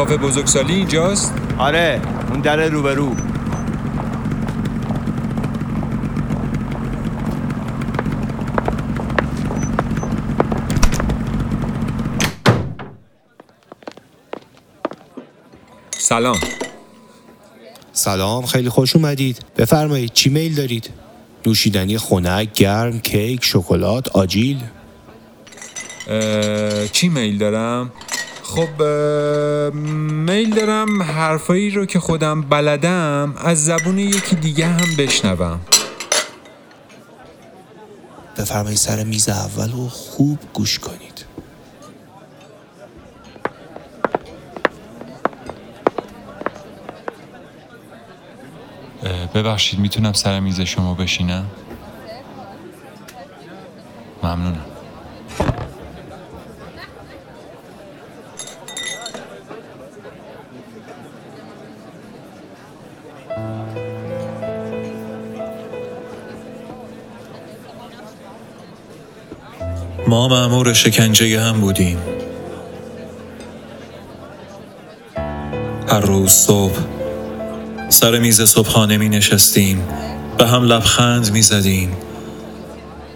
کافه بزرگسالی اینجاست؟ آره اون در روبرو. سلام. سلام خیلی خوش اومدید. بفرمایید چی میل دارید؟ نوشیدنی خنک گرم کیک شکلات آجیل؟ چی میل دارم؟ خب میل دارم حرفایی رو که خودم بلدم از زبون یکی دیگه هم بشنوم. بفرمایید سر میز اول و خوب گوش کنید. ببخشید می‌تونم سر میز شما بشینم؟ ممنونم. ما مأمور شکنجه هم بودیم. هر روز صبح سر میز صبحانه می نشستیم به هم لبخند می زدیم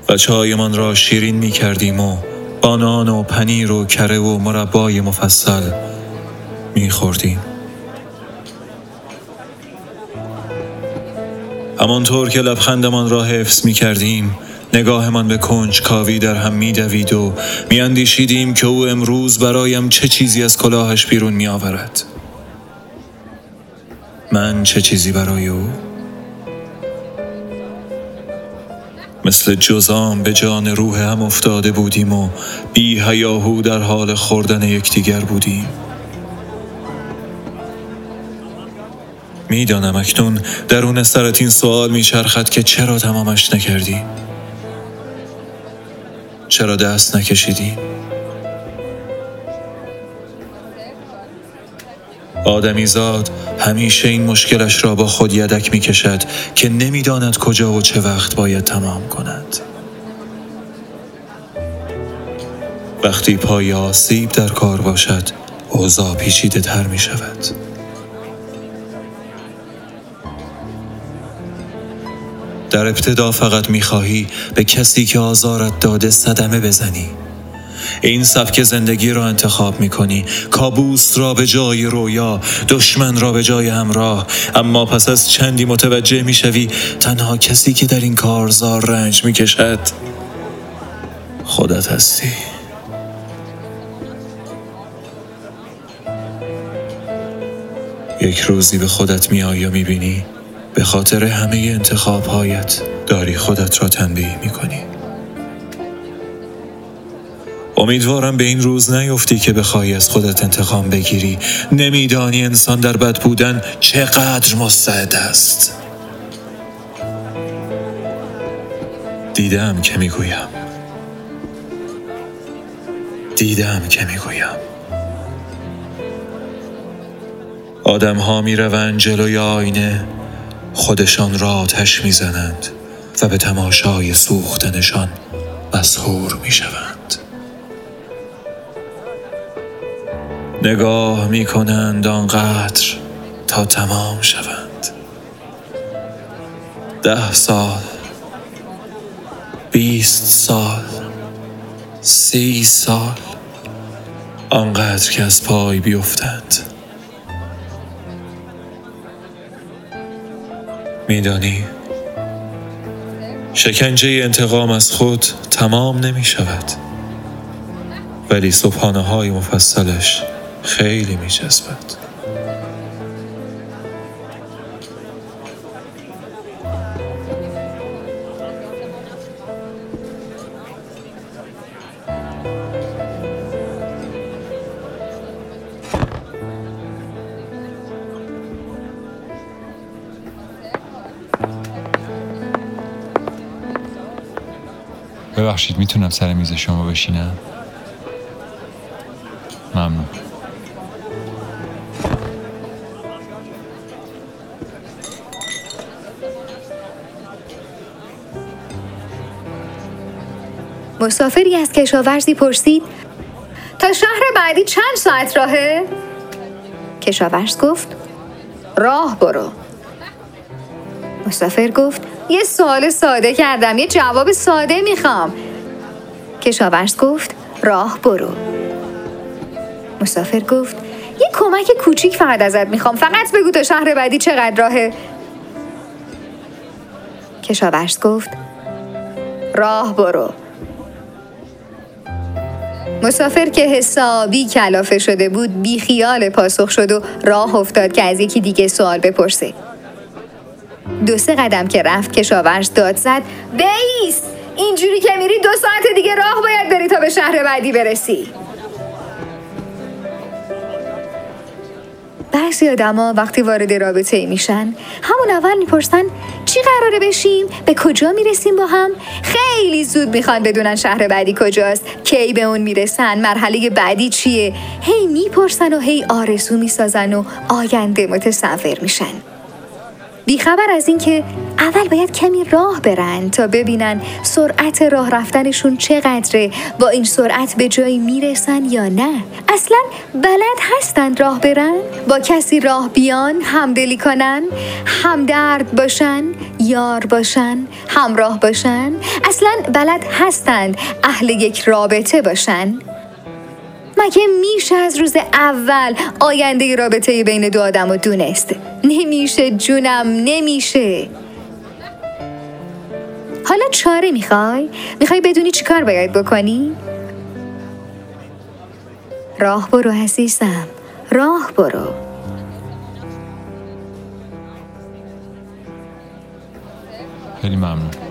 و چایمان را شیرین می کردیم و بانان و پنیر و کره و مربای مفصل می خوردیم. همانطور که لبخندمان را حفظ می کردیم نگاهمان به کنج کاوی در هم می دوید و می اندیشیدیم که او امروز برایم چه چیزی از کلاهش بیرون می آورد من چه چیزی برای او؟ مثل جزام به جان روح هم افتاده بودیم و بی هیاهو در حال خوردن یکدیگر بودیم می‌دانم اکنون درون سرت این سوال میچرخد که چرا تمامش نکردی؟ چرا دست نکشیدی؟ آدمیزاد همیشه این مشکلش را با خود یدک می کشد که نمی‌داند کجا و چه وقت باید تمام کند. وقتی پای آسیب در کار باشد اوضاع پیچیده تر می شود. در ابتدا فقط می خواهی به کسی که آزارت داده صدمه بزنی. این سبک زندگی را انتخاب می کنی کابوس را به جای رویا دشمن را به جای همراه اما پس از چندی متوجه می شوی تنها کسی که در این کارزار رنج می کشد خودت هستی یک روزی به خودت می آیی و می بینی به خاطر همه انتخاب هایت داری خودت را تنبیه می کنی امیدوارم به این روز نیفتی که بخواهی از خودت انتقام بگیری. نمیدانی انسان در بد بودن چقدر مستعد است. دیدم که می‌گویم. دیدم که می‌گویم. آدم ها می روند جلوی آینه. خودشان را آتش می زنند و به تماشای سوختنشان مسحور می شوند. نگاه می کنند آنقدر تا تمام شوند ده سال بیست سال سی سال آنقدر که از پای بیفتند میدانی. شکنجه انتقام از خود تمام نمی شود ولی صبحانه های مفصلش خیلی می جذبد ببخشید می‌تونم سر میز شما بشینم؟ ممنون. مسافری از کشاورزی پرسید تا شهر بعدی چند ساعت راهه؟ کشاورز گفت راه برو. مسافر گفت یه سوال ساده کردم یه جواب ساده می‌خوام. کشاورز گفت راه برو. مسافر گفت یه کمک کوچیک فقط ازت می‌خوام فقط بگو تا شهر بعدی چقدر راهه. کشاورز گفت راه برو. مسافر که حسابی کلافه شده بود بی خیال پاسخ شد و راه افتاد که از یکی دیگه سوال بپرسه. دو سه قدم که رفت کشاورز داد زد. بیست اینجوری که میری دو ساعت دیگه راه باید بری تا به شهر بعدی برسی. بعضی آدما وقتی وارد رابطه میشن همون اول می‌پرسن چی قراره بشیم؟ به کجا می‌رسیم با هم؟ خیلی زود می‌خوان بدونن شهر بعدی کجاست. کی به اون می‌رسن؟ مرحله بعدی چیه؟ هی می‌پرسن و هی آرزو می‌سازن و آینده متصور میشن. بیخبر از اینکه اول باید کمی راه برن تا ببینن سرعت راه رفتنشون چقدره با این سرعت به جایی می‌رسن یا نه. اصلا بلد هستند راه برن؟ با کسی راه بیان همدلی کنن؟ همدرد باشن؟ یار باشن؟ همراه باشن؟ اصلا بلد هستند اهل یک رابطه باشن. مگه میشه از روز اول آینده رابطه بین دو آدم و دونست نمیشه جونم نمیشه حالا چاره می‌خوای؟ می‌خوای بدونی چی کار باید بکنی؟ راه برو عزیزم راه برو خیلی ممنون